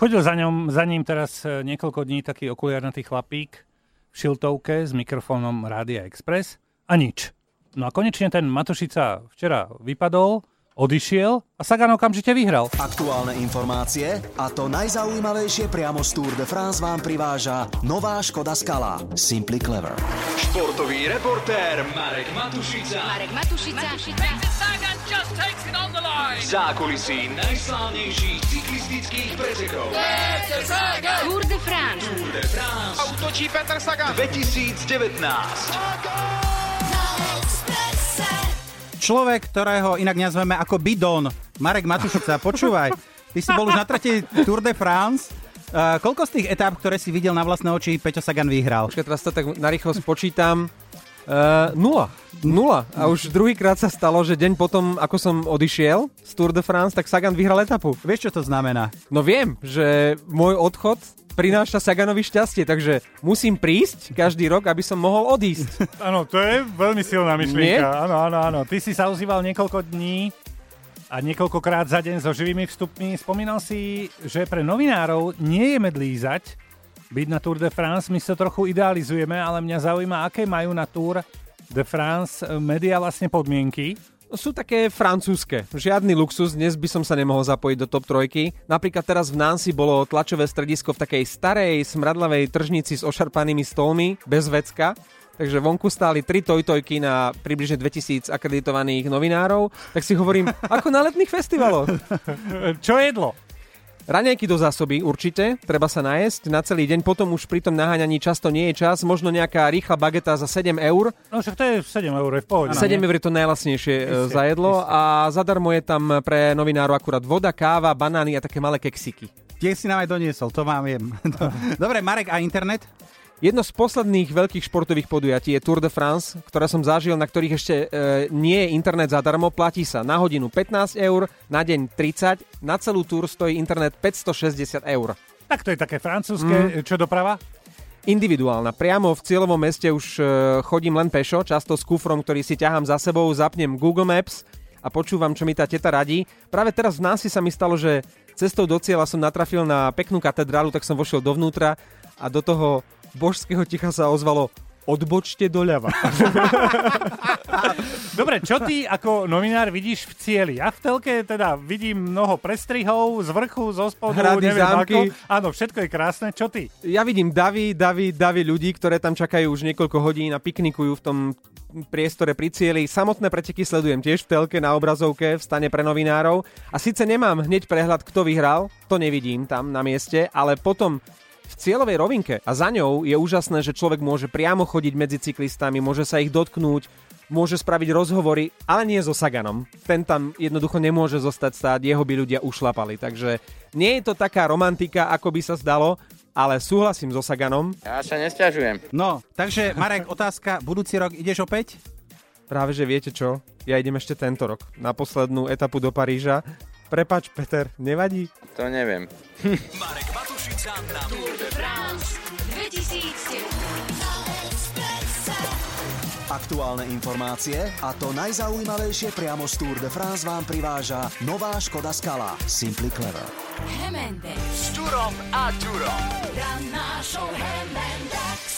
Chodil za, ňom, za ním teraz e, niekoľko dní taký okuliarnatý chlapík v šiltovke s mikrofónom Rádia Express a nič. No a konečne ten Matošica včera vypadol, odišiel a Sagan okamžite vyhral. Aktuálne informácie a to najzaujímavejšie priamo z Tour de France vám priváža nová Škoda Skala Simply Clever. Športový reportér Marek Matušica. Marek Matušica. Sagan just takes it on the line. Zákulisí najslávnejších cyklistických pretekov. Tour de France. Tour de France Útočí Petr Sagan. 2019. Človek, ktorého inak nazveme ako bidon, Marek Matušica, počúvaj, ty si bol už na tretej Tour de France. Uh, koľko z tých etáp, ktoré si videl na vlastné oči, Peťo Sagan vyhral? Počkaj, teraz to tak narýchlo spočítam. Uh, nula. Nula. A už druhýkrát sa stalo, že deň potom, ako som odišiel z Tour de France, tak Sagan vyhral etapu. Vieš, čo to znamená? No viem, že môj odchod prináša Saganovi šťastie, takže musím prísť každý rok, aby som mohol odísť. Áno, to je veľmi silná myšlienka. Áno, áno, áno. Ty si sa ozýval niekoľko dní a niekoľkokrát za deň so živými vstupmi. Spomínal si, že pre novinárov nie je medlízať byť na Tour de France. My sa trochu idealizujeme, ale mňa zaujíma, aké majú na Tour de France media vlastne podmienky. Sú také francúzske. Žiadny luxus, dnes by som sa nemohol zapojiť do top trojky. Napríklad teraz v Nancy bolo tlačové stredisko v takej starej, smradlavej tržnici s ošarpanými stolmi, bez vecka. Takže vonku stáli tri tojtojky na približne 2000 akreditovaných novinárov. Tak si hovorím, ako na letných festivaloch. Čo jedlo? Raňajky do zásoby určite, treba sa najesť na celý deň, potom už pri tom naháňaní často nie je čas, možno nejaká rýchla bageta za 7 eur. No však to je 7 eur, je v pohode. 7 eur je to najlasnejšie Isté, za jedlo isté. a zadarmo je tam pre novinárov akurát voda, káva, banány a také malé keksiky. Tie si nám aj doniesol, to mám viem. Dobre, Marek, a internet? Jedno z posledných veľkých športových podujatí je Tour de France, ktoré som zažil, na ktorých ešte e, nie je internet zadarmo. Platí sa na hodinu 15 eur, na deň 30, na celú túr stojí internet 560 eur. Tak to je také francúzske. Čo doprava? Individuálna. Priamo v cieľovom meste už e, chodím len pešo, často s kufrom, ktorý si ťahám za sebou, zapnem Google Maps a počúvam, čo mi tá teta radí. Práve teraz v Nancy sa mi stalo, že cestou do cieľa som natrafil na peknú katedrálu, tak som vošiel dovnútra a do toho božského ticha sa ozvalo odbočte doľava. Dobre, čo ty ako novinár vidíš v cieli? Ja v telke teda vidím mnoho prestrihov z vrchu, zo spodu, Hrady, neviem zámky. ako. Áno, všetko je krásne. Čo ty? Ja vidím davy, davy, davy ľudí, ktoré tam čakajú už niekoľko hodín a piknikujú v tom priestore pri cieli. Samotné preteky sledujem tiež v telke na obrazovke v stane pre novinárov. A síce nemám hneď prehľad, kto vyhral, to nevidím tam na mieste, ale potom v cieľovej rovinke a za ňou je úžasné, že človek môže priamo chodiť medzi cyklistami, môže sa ich dotknúť, môže spraviť rozhovory, ale nie so Saganom. Ten tam jednoducho nemôže zostať stáť, jeho by ľudia ušlapali. Takže nie je to taká romantika, ako by sa zdalo, ale súhlasím so Saganom. Ja sa nesťažujem. No, takže Marek, otázka, budúci rok ideš opäť? Práve, že viete čo? Ja idem ešte tento rok na poslednú etapu do Paríža. Prepač, Peter, nevadí? To neviem. Marek Matušica na Tour de France 2019. Aktuálne informácie a to najzaujímavejšie priamo z Tour de France vám priváža nová Škoda Skala Simply Clever. Hemende. S Turom a Turom. Ranná show Hemende.